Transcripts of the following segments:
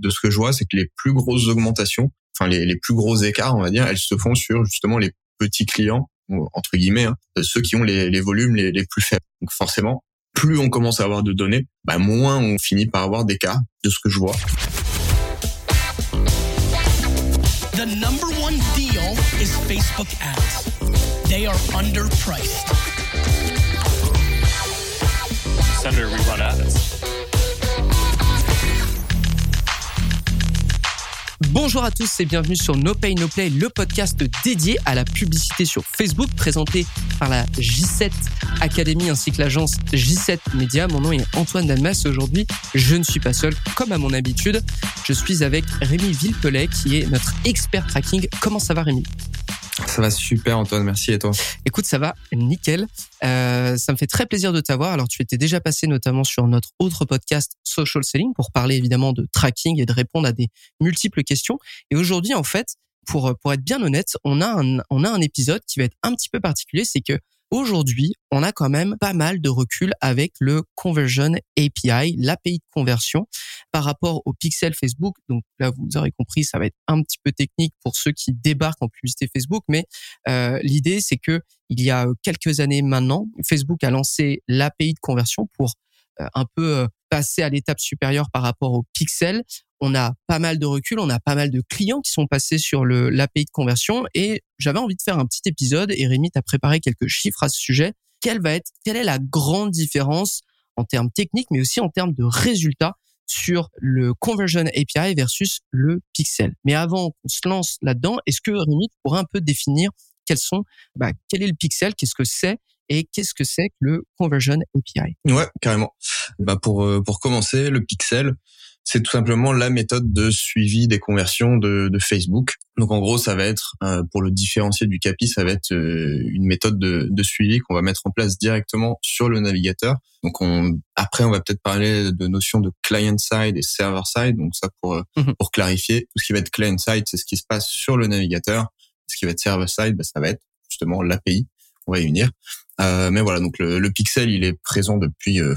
de ce que je vois, c'est que les plus grosses augmentations, enfin les, les plus gros écarts, on va dire, elles se font sur justement les petits clients entre guillemets, hein, ceux qui ont les, les volumes les, les, plus faibles. Donc forcément, plus on commence à avoir de données, bah moins on finit par avoir des cas de ce que je vois. The number one deal is Facebook ads. They are underpriced. Senator, we run ads. Bonjour à tous et bienvenue sur No Pay No Play, le podcast dédié à la publicité sur Facebook, présenté par la J7 Academy ainsi que l'agence J7 Media. Mon nom est Antoine Dalmas. Aujourd'hui, je ne suis pas seul, comme à mon habitude. Je suis avec Rémi Villepelet, qui est notre expert tracking. Comment ça va, Rémi? Ça va super Antoine, merci et toi? Écoute, ça va nickel. Euh, ça me fait très plaisir de t'avoir. Alors tu étais déjà passé notamment sur notre autre podcast Social Selling pour parler évidemment de tracking et de répondre à des multiples questions. Et aujourd'hui en fait, pour pour être bien honnête, on a un on a un épisode qui va être un petit peu particulier, c'est que Aujourd'hui, on a quand même pas mal de recul avec le Conversion API, l'API de conversion par rapport au pixel Facebook. Donc là, vous aurez compris, ça va être un petit peu technique pour ceux qui débarquent en publicité Facebook, mais euh, l'idée, c'est que il y a quelques années maintenant, Facebook a lancé l'API de conversion pour euh, un peu euh, passer à l'étape supérieure par rapport au pixel on a pas mal de recul, on a pas mal de clients qui sont passés sur le l'API de conversion et j'avais envie de faire un petit épisode et Rémi t'a préparé quelques chiffres à ce sujet. Quelle va être quelle est la grande différence en termes techniques mais aussi en termes de résultats sur le Conversion API versus le Pixel? Mais avant qu'on se lance là-dedans, est-ce que Rémi tu pourrais un peu définir quels sont bah, quel est le Pixel, qu'est-ce que c'est et qu'est-ce que c'est que le Conversion API Ouais, carrément. Bah pour euh, pour commencer, le Pixel, c'est tout simplement la méthode de suivi des conversions de, de Facebook. Donc en gros, ça va être, euh, pour le différencier du CAPI, ça va être euh, une méthode de, de suivi qu'on va mettre en place directement sur le navigateur. Donc on, après, on va peut-être parler de notions de client-side et server-side. Donc ça, pour, euh, mhm. pour clarifier, tout ce qui va être client-side, c'est ce qui se passe sur le navigateur. Ce qui va être server-side, bah, ça va être justement l'API qu'on va y unir. Euh, mais voilà, donc le, le, pixel, il est présent depuis euh,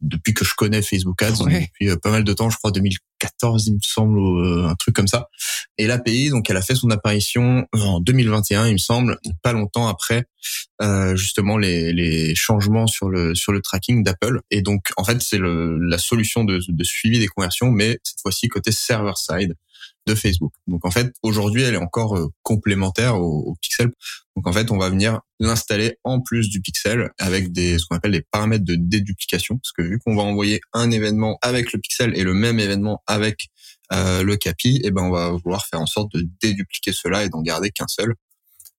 depuis que je connais Facebook Ads, depuis euh, pas mal de temps, je crois 2014 il me semble, euh, un truc comme ça. Et l'API, donc elle a fait son apparition en 2021, il me semble, pas longtemps après euh, justement les, les changements sur le sur le tracking d'Apple. Et donc en fait c'est la solution de, de suivi des conversions, mais cette fois-ci côté server side de Facebook. Donc en fait, aujourd'hui, elle est encore euh, complémentaire au, pixel. Donc en fait, on va venir l'installer en plus du pixel avec des ce qu'on appelle des paramètres de déduplication, parce que vu qu'on va envoyer un événement avec le pixel et le même événement avec euh, le CAPI, et eh ben on va vouloir faire en sorte de dédupliquer cela et d'en garder qu'un seul.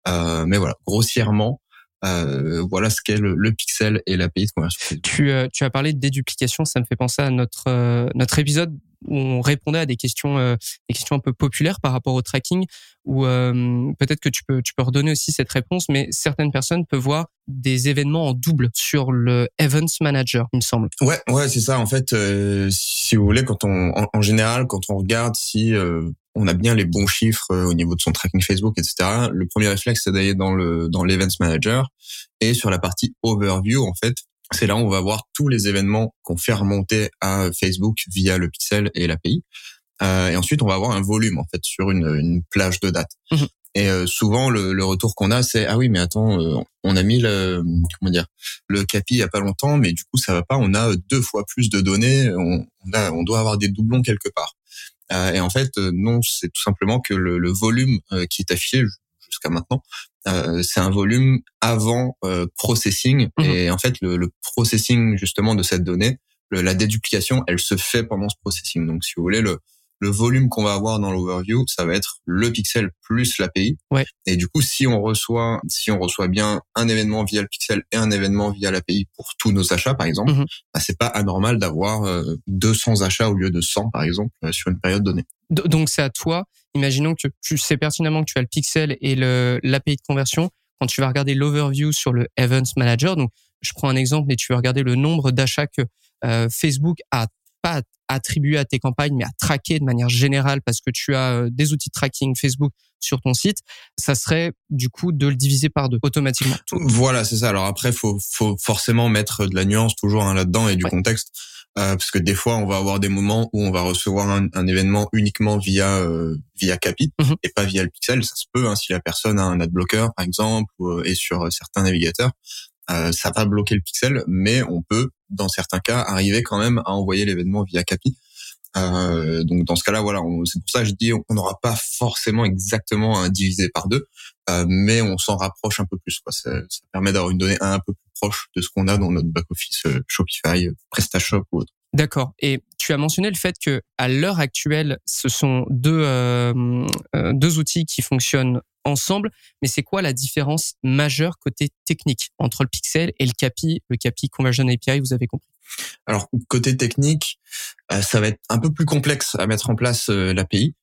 Euh, mais voilà, grossièrement, euh, voilà ce qu'est le, le, pixel et l'API de conversion. Tu, euh, tu as parlé de déduplication, ça me fait penser à notre euh, notre épisode où on répondait à des questions euh, des questions un peu populaires par rapport au tracking ou peut-être que tu peux tu peux redonner aussi cette réponse mais certaines personnes peuvent voir des événements en double sur le Events Manager il me semble. Ouais ouais c'est ça en fait si vous voulez quand on en, en, général quand on regarde si on a bien les bons chiffres euh, au niveau de son tracking Facebook, etc. Le premier réflexe, c'est d'aller dans le dans l'Events Manager et sur la partie Overview, en fait, c'est là où on va voir tous les événements qu'on fait remonter à Facebook via le pixel et l'API. Euh, et ensuite, on va avoir un volume en fait sur une, une plage de date. Mhm. Et euh, souvent, le, le retour qu'on a, c'est ah oui, mais attends, euh, on a mis le comment dire le CAPI il y a pas longtemps, mais du coup ça va pas. On a deux fois plus de données. On, on a, on doit avoir des doublons quelque part. Euh, et en fait, euh, non, c'est tout simplement que le, le volume euh, qui est affiché jusqu'à maintenant, c'est un volume avant processing. Mhm. Et en fait, le, le, processing justement de cette donnée, la déduplication, elle se fait pendant ce processing. Donc, si vous voulez, le, le volume qu'on va avoir dans l'overview, ça va être le pixel plus l'API. Ouais. Et du coup, si on reçoit, si on reçoit bien un événement via le pixel et un événement via l'API pour tous nos achats, par exemple, mm bah, c'est pas anormal d'avoir 200 euh, achats au lieu de 100, par exemple, euh, sur une période donnée. Donc, c'est à toi. Imaginons que tu sais pertinemment que tu as le pixel et l'API de conversion. Quand tu vas regarder l'overview sur le Events Manager, donc je prends un exemple, et tu vas regarder le nombre d'achats que euh, Facebook a pas attribuer à tes campagnes, mais à traquer de manière générale parce que tu as des outils de tracking Facebook sur ton site, ça serait du coup de le diviser par deux automatiquement. Voilà, c'est ça. Alors après, faut faut forcément mettre de la nuance toujours hein, là-dedans et du contexte. Euh, parce que des fois on va avoir des moments où on va recevoir un, un événement uniquement via euh, via Capi mhm. et pas via le pixel ça se peut hein, si la personne a un adblocker par exemple ou euh, est sur certains navigateurs euh, ça va bloquer le pixel mais on peut dans certains cas arriver quand même à envoyer l'événement via Capi euh, donc dans ce cas-là, voilà, c'est pour ça que je dis on n'aura pas forcément exactement un divisé par deux, euh, mais on s'en rapproche un peu plus. Ça, ça permet d'avoir une donnée un peu plus proche de ce qu'on a dans notre back-office euh, Shopify, PrestaShop ou autre. D'accord. Et tu as mentionné le fait que à l'heure actuelle, ce sont deux euh, deux outils qui fonctionnent ensemble. Mais c'est quoi la différence majeure côté technique entre le Pixel et le CAPI, le CAPI Conversion API Vous avez compris? Alors côté technique, euh, ça va être un peu plus complexe à mettre en place euh, l'API.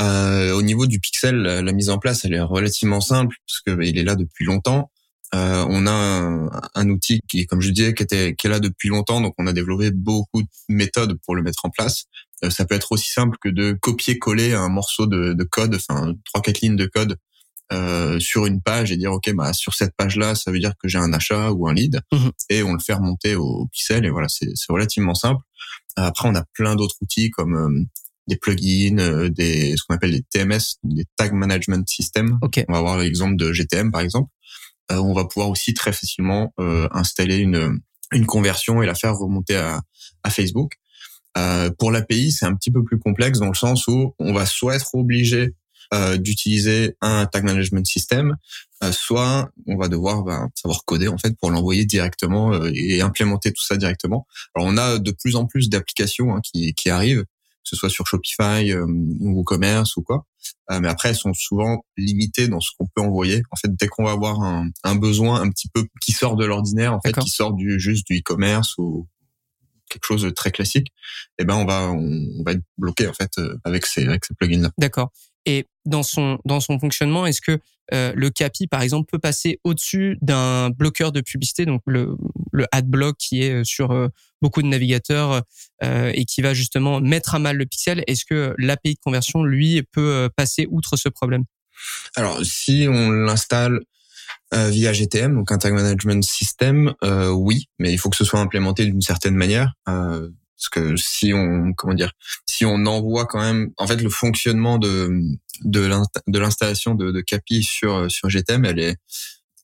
Euh, au niveau du pixel, la mise en place, elle est relativement simple parce que bah, est là depuis longtemps. On a un, outil qui, comme je disais, qui était qui est là depuis longtemps, donc on a développé beaucoup de méthodes pour le mettre en place. ça peut être aussi simple que de copier-coller un morceau de, de code, enfin trois quatre lignes de code euh, sur une page et dire ok bah sur cette page là ça veut dire que j'ai un achat ou un lead mhm. et on le fait remonter au pixel et voilà c'est relativement simple après on a plein d'autres outils comme euh, des plugins euh, des ce qu'on appelle des TMS des tag management systems okay. on va voir l'exemple de GTM par exemple on va pouvoir aussi très facilement installer une une conversion et la faire remonter à, à Facebook pour l'API c'est un petit peu plus complexe dans le sens où on va soit être obligé euh, d'utiliser un tag management system, euh, soit on va devoir ben, savoir coder en fait pour l'envoyer directement euh, et implémenter tout ça directement. Alors on a de plus en plus d'applications hein, qui, qui arrivent, ce soit sur Shopify ou WooCommerce ou quoi. mais après, elles sont souvent limitées dans ce qu'on peut envoyer. En fait, dès qu'on va avoir un, un, besoin un petit peu qui sort de l'ordinaire, en fait, qui sort du juste du e-commerce ou quelque chose de très classique, eh ben on va on, va être bloqué en fait avec ces avec ces plugins là. D'accord. Et dans son dans son fonctionnement, est-ce que euh, le CAPI, par exemple, peut passer au-dessus d'un bloqueur de publicité, donc le, le adblock qui est euh, sur euh, beaucoup de navigateurs et qui va justement mettre à mal le pixel. Est-ce que l'API de conversion, lui, peut passer outre ce problème? Alors, si on l'installe via GTM, donc un Tag Management System, oui, mais il faut que ce soit implémenté d'une certaine manière. Parce que si on, comment dire, si on envoie quand même, en fait, le fonctionnement de de l'installation de, de Capi sur sur GTM, elle est,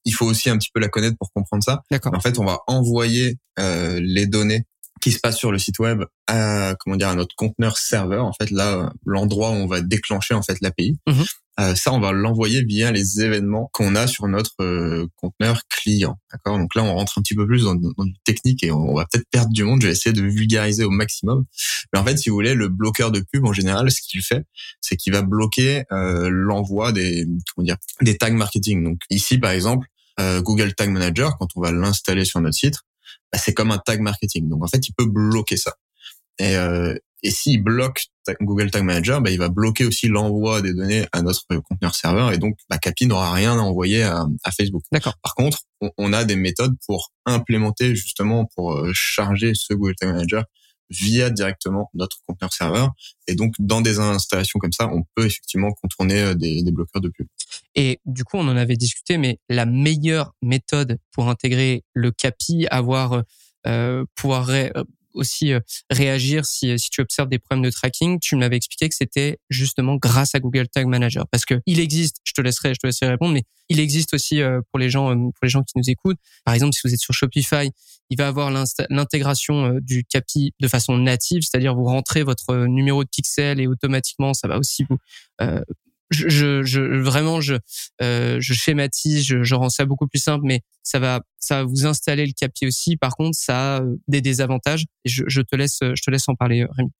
il faut aussi un petit peu la connaître pour comprendre ça. En fait, on va envoyer euh, les données qui se passent sur le site web à comment dire à notre conteneur serveur. En fait, là, l'endroit où on va déclencher en fait l'API. Mhm. Euh, ça, on va l'envoyer via les événements qu'on a sur notre euh, conteneur client. D'accord? Donc là, on rentre un petit peu plus dans, dans du technique et on, va peut-être perdre du monde. Je vais essayer de vulgariser au maximum. Mais en fait, si vous voulez, le bloqueur de pub en général, ce qu'il fait, c'est qu'il va bloquer euh, l'envoi des comment dire des tags marketing. Donc ici, par exemple, Google Tag Manager, quand on va l'installer sur notre site, bah, c'est comme un tag marketing. Donc en fait, il peut bloquer ça. Et, euh, et s'il bloque Google Tag Manager, bah, il va bloquer aussi l'envoi des données à notre conteneur serveur et donc bah, Capi n'aura rien à envoyer à, à Facebook. D'accord. Par contre, on, a des méthodes pour implémenter justement pour euh, charger ce Google Tag Manager via directement notre conteneur serveur. Et donc, dans des installations comme ça, on peut effectivement contourner euh, des, des bloqueurs de pub. Et du coup, on en avait discuté, mais la meilleure méthode pour intégrer le CAPI, avoir euh, pouvoir euh, aussi euh, réagir si, si tu observes des problèmes de tracking. Tu m'avais expliqué que c'était justement grâce à Google Tag Manager parce que il existe. Je te laisserai, je te laisserai répondre, mais il existe aussi euh, pour les gens, euh, pour les gens qui nous écoutent. Par exemple, si vous êtes sur Shopify, il va avoir l'intégration du CAPI de façon native, c'est-à-dire vous rentrez votre numéro de pixel et automatiquement ça va aussi vous je, je, vraiment je euh, je schématise, je, je, rends ça beaucoup plus simple, mais ça va ça va vous installer le capi aussi. Par contre, ça a euh, des désavantages. Je, je te laisse je te laisse en parler, Rémi.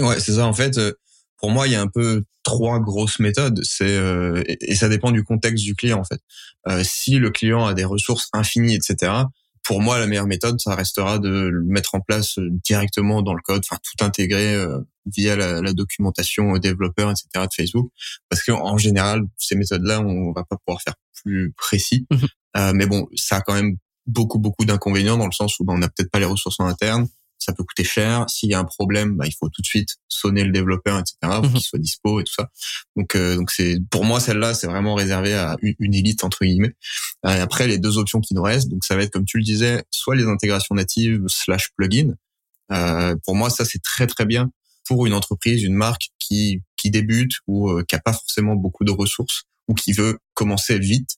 Ouais, c'est ça. En fait, euh, pour moi, il y a un peu trois grosses méthodes. C'est euh, et, ça dépend du contexte du client en fait. Euh, si le client a des ressources infinies, etc pour moi, la meilleure méthode, ça restera de le mettre en place euh, directement dans le code, enfin tout intégrer euh, via la, la, documentation aux développeurs, etc. de Facebook, parce qu'en général, ces méthodes-là, on va pas pouvoir faire plus précis. Mhm. Euh, mais bon, ça a quand même beaucoup beaucoup d'inconvénients dans le sens où ben, on n'a peut-être pas les ressources en interne, ça peut coûter cher. S'il y a un problème, bah, il faut tout de suite sonner le développeur, etc. pour mhm. qu'il soit dispo et tout ça. Donc, euh, donc c'est pour moi celle-là, c'est vraiment réservé à une, élite entre guillemets. Euh, après, les deux options qui nous restent, donc ça va être comme tu le disais, soit les intégrations natives slash plugin. Euh, pour moi, ça c'est très très bien pour une entreprise, une marque qui qui débute ou euh, qui a pas forcément beaucoup de ressources ou qui veut commencer vite.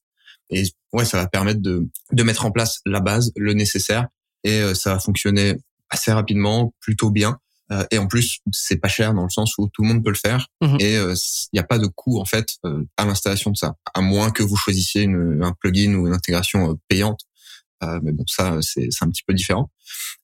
Et ouais, ça va permettre de de mettre en place la base, le nécessaire, et euh, ça va fonctionner assez rapidement, plutôt bien. Euh, et en plus, c'est pas cher dans le sens où tout le monde peut le faire mhm. et il n'y a pas de coût en fait à l'installation de ça, à moins que vous choisissiez une, un plugin ou une intégration payante. mais bon, ça c'est un petit peu différent.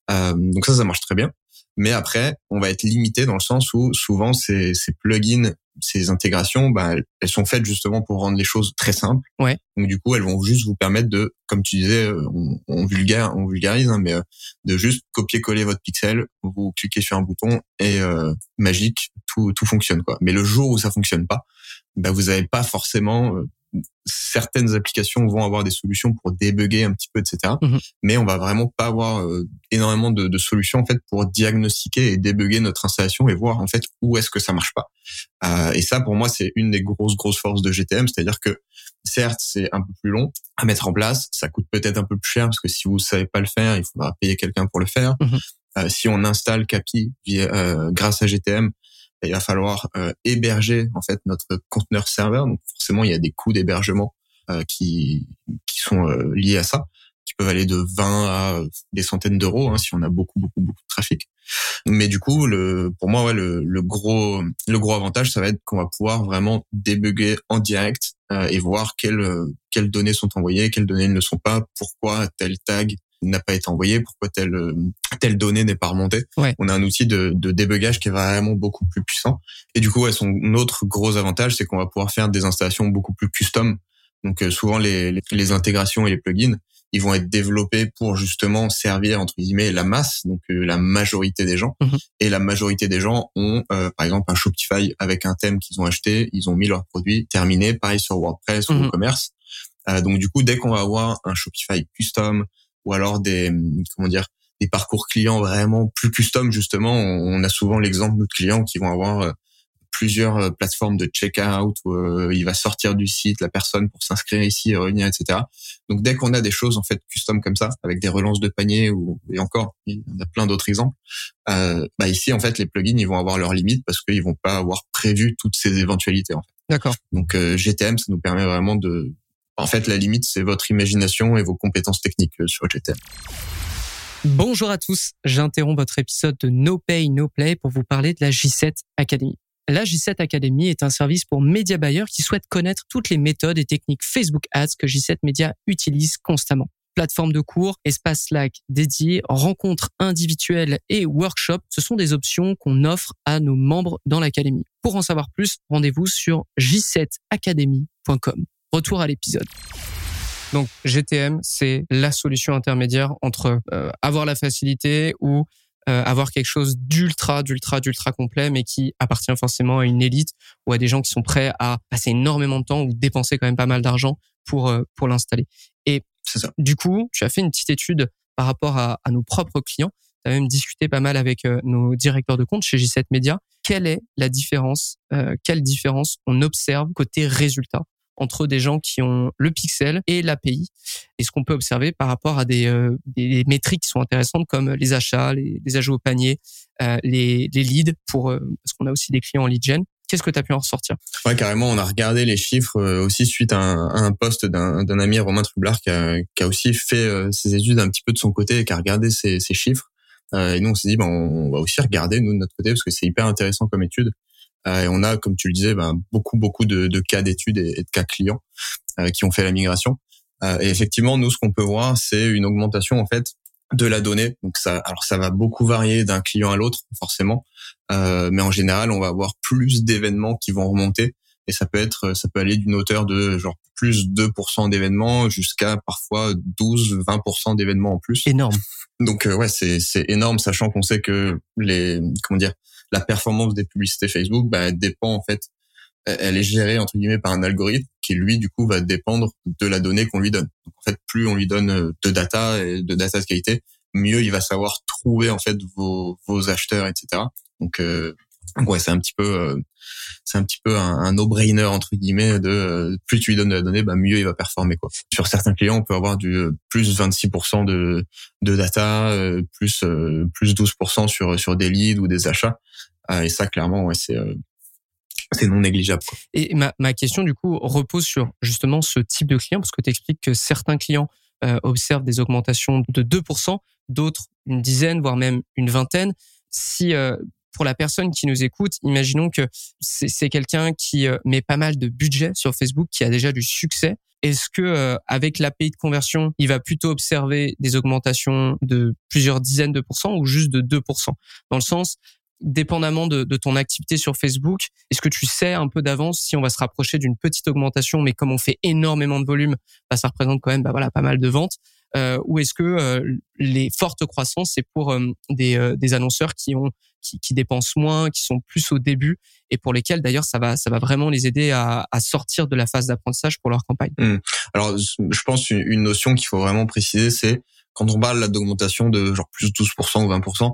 donc ça, ça marche très bien. Mais après, on va être limité dans le sens où souvent ces, ces plugins, ces intégrations, bah, elles sont faites justement pour rendre les choses très simples. Ouais. Donc du coup, elles vont juste vous permettre de, comme tu disais, euh, on, on vulgaire, on vulgarise, hein, mais euh, de juste copier-coller votre pixel, vous cliquez sur un bouton et euh, magique, tout tout fonctionne quoi. Mais le jour où ça fonctionne pas, bah, vous n'avez pas forcément certaines applications vont avoir des solutions pour débugger un petit peu, etc. Mhm. Mais on va vraiment pas avoir euh, énormément de, de, solutions en fait pour diagnostiquer et débugger notre installation et voir en fait où est-ce que ça marche pas. Euh, et ça, pour moi, c'est une des grosses grosses forces de GTM, c'est-à-dire que certes, c'est un peu plus long à mettre en place, ça coûte peut-être un peu plus cher parce que si vous savez pas le faire, il faudra payer quelqu'un pour le faire. Mhm. Euh, si on installe Capi via, grâce à GTM, il va falloir euh, héberger en fait notre conteneur serveur. Donc forcément, il y a des coûts d'hébergement euh, qui qui sont euh, liés à ça, qui peuvent aller de 20 à des centaines d'euros hein, si on a beaucoup beaucoup beaucoup de trafic. Mais du coup, le pour moi, ouais, le, le gros le gros avantage, ça va être qu'on va pouvoir vraiment débugger en direct et voir quelles quelles données sont envoyées, quelles données ne sont pas, pourquoi tel tag n'a pas été envoyé, pourquoi telle euh, telle donnée n'est pas remontée. On a un outil de, de débugage qui est vraiment beaucoup plus puissant. Et du coup, ouais, son autre gros avantage, c'est qu'on va pouvoir faire des installations beaucoup plus custom. Donc euh, souvent les, les, intégrations et les plugins, ils vont être développés pour justement servir entre guillemets la masse, donc euh, la majorité des gens. Mhm. Et la majorité des gens ont, par exemple, un Shopify avec un thème qu'ils ont acheté, ils ont mis leur produit terminé. Pareil sur WordPress ou mhm. e-commerce. donc du coup, dès qu'on va avoir un Shopify custom, ou alors des comment dire des parcours clients vraiment plus custom justement. On a souvent l'exemple de clients qui vont avoir euh, plusieurs euh, plateformes de checkout où euh, il va sortir du site la personne pour s'inscrire ici et revenir etc donc dès qu'on a des choses en fait custom comme ça avec des relances de panier ou et encore il y a plein d'autres exemples euh, bah ici en fait les plugins ils vont avoir leurs limites parce qu'ils vont pas avoir prévu toutes ces éventualités en fait. D'accord. Donc GTM ça nous permet vraiment de en fait, la limite, c'est votre imagination et vos compétences techniques euh, sur GTM. Bonjour à tous, j'interromps votre épisode de No Pay, No Play pour vous parler de la J7 Academy. La J7 Academy est un service pour média buyers qui souhaitent connaître toutes les méthodes et techniques Facebook Ads que J7 Media utilise constamment. Plateforme de cours, espace Slack dédié, rencontres individuelles et workshops, ce sont des options qu'on offre à nos membres dans l'académie. Pour en savoir plus, rendez-vous sur j7academy.com. Retour à l'épisode. Donc GTM, c'est la solution intermédiaire entre euh, avoir la facilité ou euh, avoir quelque chose d'ultra, d'ultra, d'ultra complet, mais qui appartient forcément à une élite ou à des gens qui sont prêts à passer énormément de temps ou dépenser quand même pas mal d'argent pour euh, pour l'installer. Et ça. du coup, tu as fait une petite étude par rapport à, à nos propres clients. Tu as même discuté pas mal avec nos directeurs de compte chez J7 Media. Quelle est la différence Quelle différence on observe côté résultat entre des gens qui ont le pixel et l'API. Et ce qu'on peut observer par rapport à des, euh, des métriques qui sont intéressantes comme les achats, les, les ajouts au panier, euh, les, les leads, pour, euh, parce qu'on a aussi des clients en lead gen. Qu'est-ce que tu as pu en ressortir? Ouais, carrément, on a regardé les chiffres aussi suite à un, un post d'un ami, Romain Trublard, qui a, qui a aussi fait ses études un petit peu de son côté et qui a regardé ces, ces chiffres. et nous, on s'est dit, ben, on va aussi regarder, nous, de notre côté, parce que c'est hyper intéressant comme étude. Euh, et on a, comme tu le disais, ben, beaucoup beaucoup de, de cas d'études et, de cas clients euh, qui ont fait la migration. Euh, et effectivement, nous, ce qu'on peut voir, c'est une augmentation en fait de la donnée. Donc ça, alors ça va beaucoup varier d'un client à l'autre, forcément, euh, mais en général, on va avoir plus d'événements qui vont remonter, et ça peut être, ça peut aller d'une hauteur de genre plus 2% d'événements jusqu'à parfois 12-20% d'événements en plus. Énorme. Donc ouais, c'est c'est énorme, sachant qu'on sait que les comment dire la performance des publicités Facebook bah, dépend en fait, elle est gérée entre guillemets par un algorithme qui lui du coup va dépendre de la donnée qu'on lui donne. Donc, en fait, plus on lui donne euh, de data et de data de qualité, mieux il va savoir trouver en fait vos, vos acheteurs, etc. Donc, euh, ouais, c'est un petit peu, euh, c'est un petit peu un, no-brainer entre guillemets de euh, plus tu lui donnes de la donnée, bah mieux il va performer quoi. Sur certains clients, on peut avoir du euh, plus 26% de de data, plus plus 12% sur sur des leads ou des achats. et ça, clairement, ouais, c'est c'est non négligeable. Quoi. Et ma, ma question, du coup, repose sur justement ce type de client, parce que tu expliques que certains clients euh, observent des augmentations de 2%, d'autres une dizaine, voire même une vingtaine. Si euh, pour la personne qui nous écoute, imaginons que c'est quelqu'un qui euh, met pas mal de budget sur Facebook, qui a déjà du succès. Est-ce que euh, avec l'API de conversion, il va plutôt observer des augmentations de plusieurs dizaines de pourcents ou juste de 2% Dans le sens, dépendamment de, ton activité sur Facebook, est-ce que tu sais un peu d'avance si on va se rapprocher d'une petite augmentation, mais comme on fait énormément de volume, bah, ça représente quand même bah, voilà pas mal de ventes. Euh, ou est-ce que euh, les fortes croissances c'est pour euh, des, euh, des annonceurs qui ont qui, qui, dépensent moins, qui sont plus au début et pour lesquels d'ailleurs ça va ça va vraiment les aider à, à sortir de la phase d'apprentissage pour leur campagne? Mmh. Alors je pense une notion qu'il faut vraiment préciser c'est quand on parle d'augmentation de genre plus 12% ou 20%,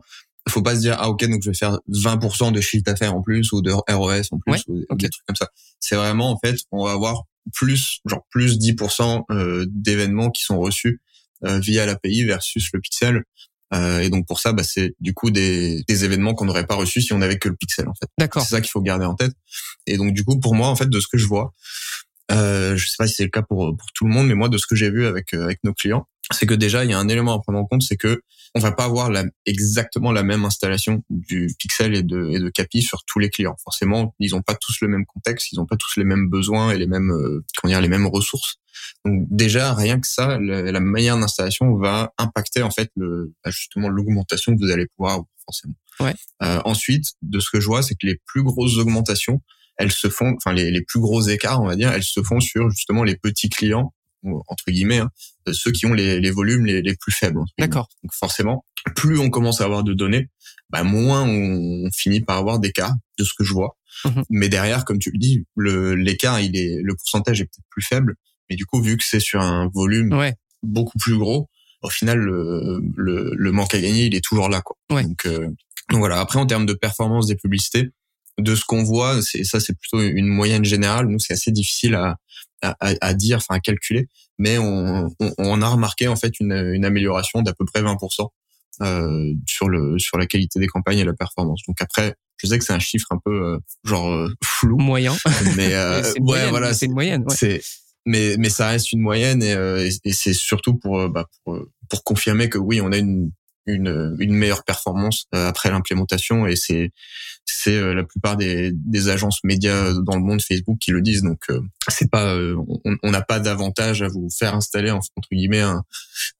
faut pas se dire ah ok donc je vais faire 20% de chiffre d'affaires en plus ou de ROS en plus ou des trucs comme ça. C'est vraiment en fait on va avoir plus genre plus 10% euh, d'événements qui sont reçus via l'API versus le pixel. Euh, et donc pour ça, bah, c'est du coup des, des événements qu'on n'aurait pas reçus si on avait que le pixel en fait. D'accord. C'est ça qu'il faut garder en tête. Et donc du coup pour moi en fait de ce que je vois, euh, je sais pas si c'est le cas pour pour tout le monde, mais moi de ce que j'ai vu avec avec nos clients, c'est que déjà il y a un élément à prendre en compte, c'est que on va pas avoir la, exactement la même installation du Pixel et de, et de Capi sur tous les clients. Forcément, ils ont pas tous le même contexte, ils ont pas tous les mêmes besoins et les mêmes, euh, comment dire, les mêmes ressources. Donc déjà, rien que ça, la, manière d'installation va impacter en fait le, bah, justement l'augmentation que vous allez pouvoir avoir forcément. Ouais. Euh, ensuite, de ce que je vois, c'est que les plus grosses augmentations, elles se font, enfin les, les plus gros écarts, on va dire, elles se font sur justement les petits clients entre guillemets, hein, ceux qui ont les, les volumes les, les, plus faibles. D'accord. Donc forcément, plus on commence à avoir de données, bah moins on, finit par avoir des cas de ce que je vois. Mhm. Mais derrière, comme tu le dis, le l'écart, il est, le pourcentage est peut-être plus faible. Mais du coup, vu que c'est sur un volume beaucoup plus gros, au final, le, le, le, manque à gagner, il est toujours là, quoi. Donc, euh, donc voilà. Après, en termes de performance des publicités, de ce qu'on voit, c'est ça, c'est plutôt une moyenne générale. Nous, c'est assez difficile à, à, à, dire, enfin à calculer, mais on, on, on, a remarqué en fait une, une amélioration d'à peu près 20% euh, sur le sur la qualité des campagnes et la performance. Donc après, je sais que c'est un chiffre un peu euh, genre euh, flou, moyen, mais euh, ouais, voilà, c'est une moyenne. Ouais. C'est mais mais ça reste une moyenne et, euh, et, et c'est surtout pour, bah, pour pour confirmer que oui, on a une une, une meilleure performance après l'implémentation et c'est c'est euh, la plupart des, des, agences médias dans le monde Facebook qui le disent. Donc euh, c'est pas, euh, on n'a pas d'avantage à vous faire installer entre guillemets un,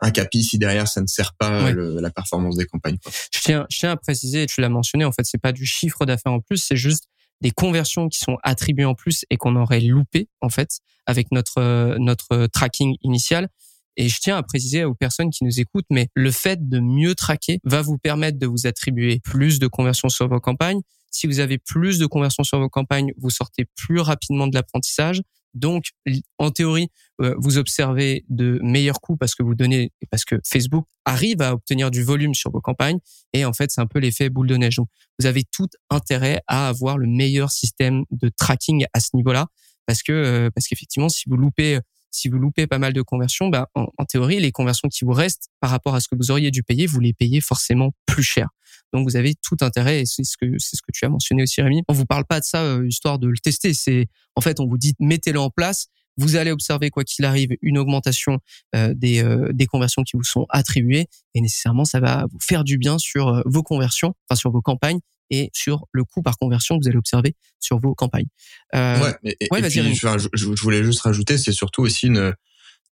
un capi si derrière ça ne sert pas la performance des campagnes. Quoi. Je tiens, je tiens à préciser, tu l'as mentionné, en fait c'est pas du chiffre d'affaires en plus, c'est juste des conversions qui sont attribuées en plus et qu'on aurait loupé en fait avec notre notre tracking initial. Et je tiens à préciser aux personnes qui nous écoutent, mais le fait de mieux traquer va vous permettre de vous attribuer plus de conversions sur vos campagnes. Si vous avez plus de conversions sur vos campagnes, vous sortez plus rapidement de l'apprentissage. Donc, en théorie, euh, vous observez de meilleurs coûts parce que vous donnez, parce que Facebook arrive à obtenir du volume sur vos campagnes. Et en fait, c'est un peu l'effet boule de neige. Donc, vous avez tout intérêt à avoir le meilleur système de tracking à ce niveau-là. Parce que, euh, parce qu'effectivement, si vous loupez si vous loupez pas mal de conversions, bah, en, théorie, les conversions qui vous restent par rapport à ce que vous auriez dû payer, vous les payez forcément plus cher. Donc vous avez tout intérêt, et c'est ce que c'est ce que tu as mentionné aussi, Rémi. On vous parle pas de ça euh, histoire de le tester. C'est en fait, on vous dit mettez-le en place. Vous allez observer quoi qu'il arrive une augmentation euh, des euh, des conversions qui vous sont attribuées, et nécessairement ça va vous faire du bien sur vos conversions, enfin sur vos campagnes, et sur le coût par conversion que vous allez observer sur vos campagnes. Euh, ouais, et, puis, je, je, voulais juste rajouter, c'est surtout aussi une,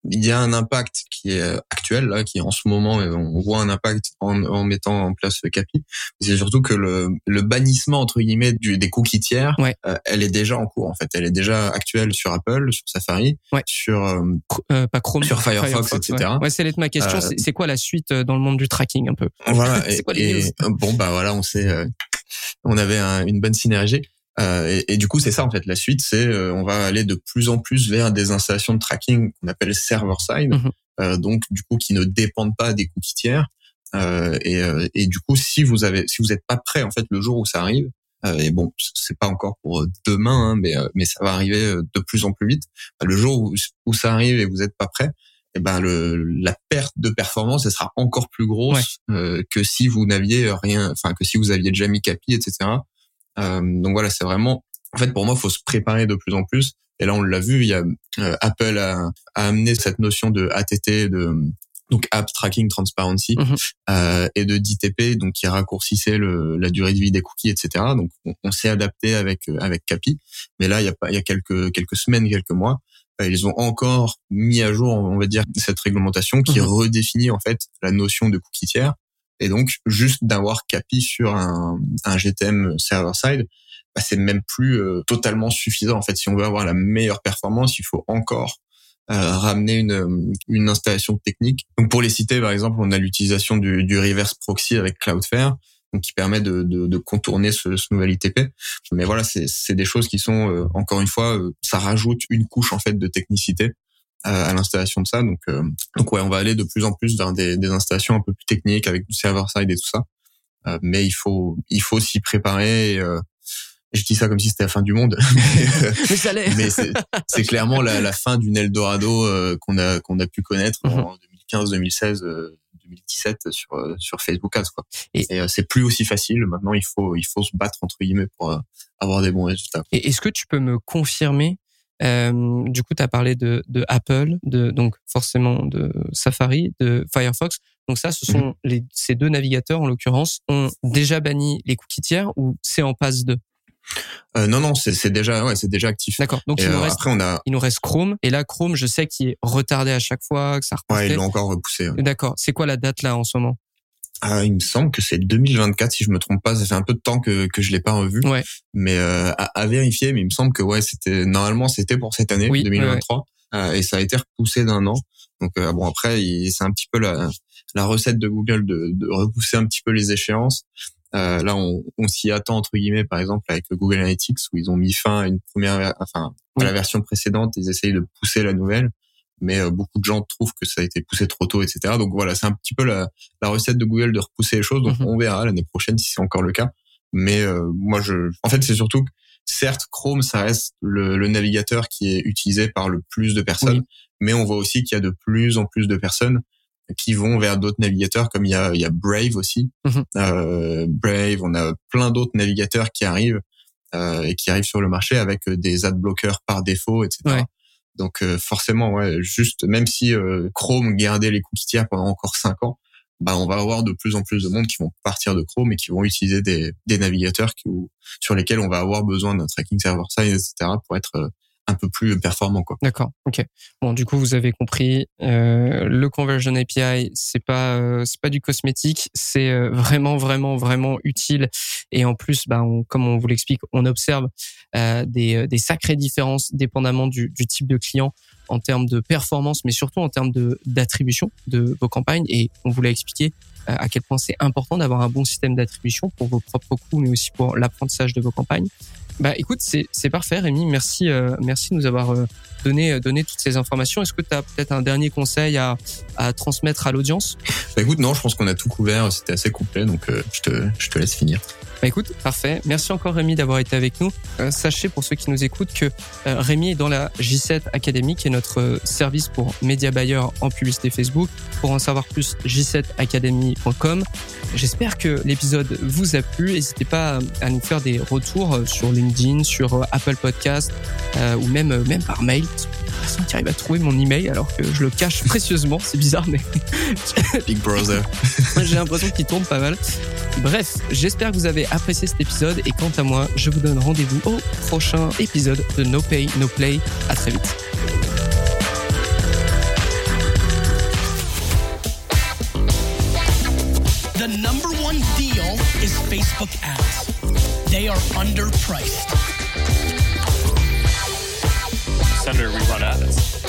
il y a un impact qui est actuel là, qui est en ce moment, on voit un impact en, en mettant en place le Capi. C'est surtout que le, le, bannissement entre guillemets du, des cookies tiers, euh, elle est déjà en cours en fait. Elle est déjà actuelle sur Apple, sur Safari, sur euh, euh, pas Chrome, sur Firefox, etc. Ouais, c'est ma question. c'est quoi la suite dans le monde du tracking un peu? Voilà. et, quoi les bon bah voilà, on sait, on avait une bonne synergie. Euh, et, du coup, c'est ça en fait. La suite, c'est euh, on va aller de plus en plus vers des installations de tracking qu'on appelle server side, mhm. euh, donc du coup qui ne dépendent pas des cookies tiers. et, et du coup, si vous avez, si vous n'êtes pas prêt en fait le jour où ça arrive, et bon, c'est pas encore pour demain, hein, mais mais ça va arriver de plus en plus vite. Le jour où, où ça arrive et vous n'êtes pas prêt, et eh ben le, la perte de performance elle sera encore plus grosse euh, que si vous n'aviez rien, enfin que si vous aviez déjà mis capi, etc. Euh, donc voilà, c'est vraiment, en fait pour moi, faut se préparer de plus en plus. Et là, on l'a vu, il y a euh, Apple a, a, amené cette notion de ATT, de donc App Tracking Transparency euh, et de DTP, donc qui raccourcissait le, la durée de vie des cookies, etc. Donc on, on s'est adapté avec avec Capi, mais là il y a pas il y a quelques quelques semaines, quelques mois, ils ont encore mis à jour, on va dire, cette réglementation qui mhm. redéfinit en fait la notion de cookie tiers. Et donc, juste d'avoir CAPI sur un, un GTM server-side, bah, c'est même plus euh, totalement suffisant. En fait, si on veut avoir la meilleure performance, il faut encore euh, ramener une, une installation technique. Donc, pour les citer, par exemple, on a l'utilisation du, du reverse proxy avec Cloudflare donc qui permet de, de, de contourner ce, ce, nouvel ITP. Mais voilà, c'est des choses qui sont euh, encore une fois, euh, ça rajoute une couche en fait de technicité euh, à l'installation de ça. Donc, donc ouais, on va aller de plus en plus vers des, des installations un peu plus techniques avec du server side et tout ça. mais il faut il faut s'y préparer. Et, je dis ça comme si c'était la fin du monde, mais ça l'est. mais c'est clairement la, la, fin d'une Eldorado qu'on a qu'on a pu connaître en 2015-2016 mhm. 2017 sur euh, sur Facebook Ads quoi. Et, euh, c'est plus aussi facile. Maintenant, il faut il faut se battre entre guillemets pour euh, avoir des bons résultats. Et est-ce que tu peux me confirmer euh, du coup, tu as parlé de, de, Apple, de donc forcément de Safari, de Firefox. Donc ça, ce sont mhm. les, ces deux navigateurs en l'occurrence ont déjà banni les cookies tiers ou c'est en passe de euh, non, non, c'est déjà, ouais, c'est déjà actif. D'accord. Donc il nous, euh, reste, après, on a... il nous reste Chrome. Et là, Chrome, je sais qu'il est retardé à chaque fois, que ça repousse. Ouais, ils l'ont encore repoussé. D'accord. C'est quoi la date là en ce moment? Ah, il me semble que c'est 2024 si je me trompe pas. Ça fait un peu de temps que que je l'ai pas revu. Ouais. Mais euh, à, vérifier. Mais il me semble que ouais, c'était normalement c'était pour cette année, 2023, euh, et ça a été repoussé d'un an. Donc euh, bon après, c'est un petit peu la la recette de Google de, de repousser un petit peu les échéances. Euh, là, on, on s'y attend entre guillemets, par exemple avec Google Analytics où ils ont mis fin à une première, enfin à la version précédente, ils essayent de pousser la nouvelle, mais euh, beaucoup de gens trouvent que ça a été poussé trop tôt, etc. Donc voilà, c'est un petit peu la, la, recette de Google de repousser les choses. Donc mhm. on verra l'année prochaine si c'est encore le cas. Mais euh, moi, je, en fait, c'est surtout que certes, Chrome, ça reste le, le, navigateur qui est utilisé par le plus de personnes, mais on voit aussi qu'il y a de plus en plus de personnes qui vont vers d'autres navigateurs comme il y a, il y a Brave aussi. Mhm. Euh, Brave, on a plein d'autres navigateurs qui arrivent euh, et qui arrivent sur le marché avec euh, des ad bloqueurs par défaut, etc. Donc euh, forcément, ouais, juste même si euh, Chrome gardait les cookies tiers pendant encore cinq ans, bah on va avoir de plus en plus de monde qui vont partir de Chrome et qui vont utiliser des, des navigateurs qui, sur lesquels on va avoir besoin d'un tracking server side, etc. pour être un peu plus performant. D'accord. OK. Bon, du coup, vous avez compris euh, le conversion API, c'est pas euh, c'est pas du cosmétique, c'est euh, vraiment vraiment vraiment utile et en plus bah comme on vous l'explique, on observe des sacrées différences dépendamment du, type de client en termes de performance mais surtout en termes d'attribution de vos campagnes et on vous l'a expliqué à quel point c'est important d'avoir un bon système d'attribution pour vos propres coûts, mais aussi pour l'apprentissage de vos campagnes. Bah écoute, c'est parfait, Rémi. Merci, euh, merci de nous avoir euh, donné, euh, donné toutes ces informations. Est-ce que tu as peut-être un dernier conseil à, à transmettre à l'audience? Bah Écoute, non, je pense qu'on a tout couvert. C'était assez complet, donc je, te, je te laisse finir. Bah écoute, parfait. Merci encore Rémi d'avoir été avec nous. Euh, sachez pour ceux qui nous écoutent que euh, Rémi est dans la J7 Academy, qui est notre euh, service pour média buyer en publicité Facebook. Pour en savoir plus, j7academy.com. J'espère que l'épisode vous a plu. N'hésitez pas à nous faire des retours sur LinkedIn, sur Apple Podcast ou même même par mail personne qui arrive à trouver mon email alors que je le cache précieusement. C'est bizarre, mais Big Brother. J'ai l'impression qu'il tourne pas mal. Bref, j'espère que vous avez apprécié cet épisode et quant à moi, je vous donne rendez-vous au prochain épisode de No Pay No Play. À très vite. The number one deal is Facebook ads. They are underpriced. Senator, we run ads.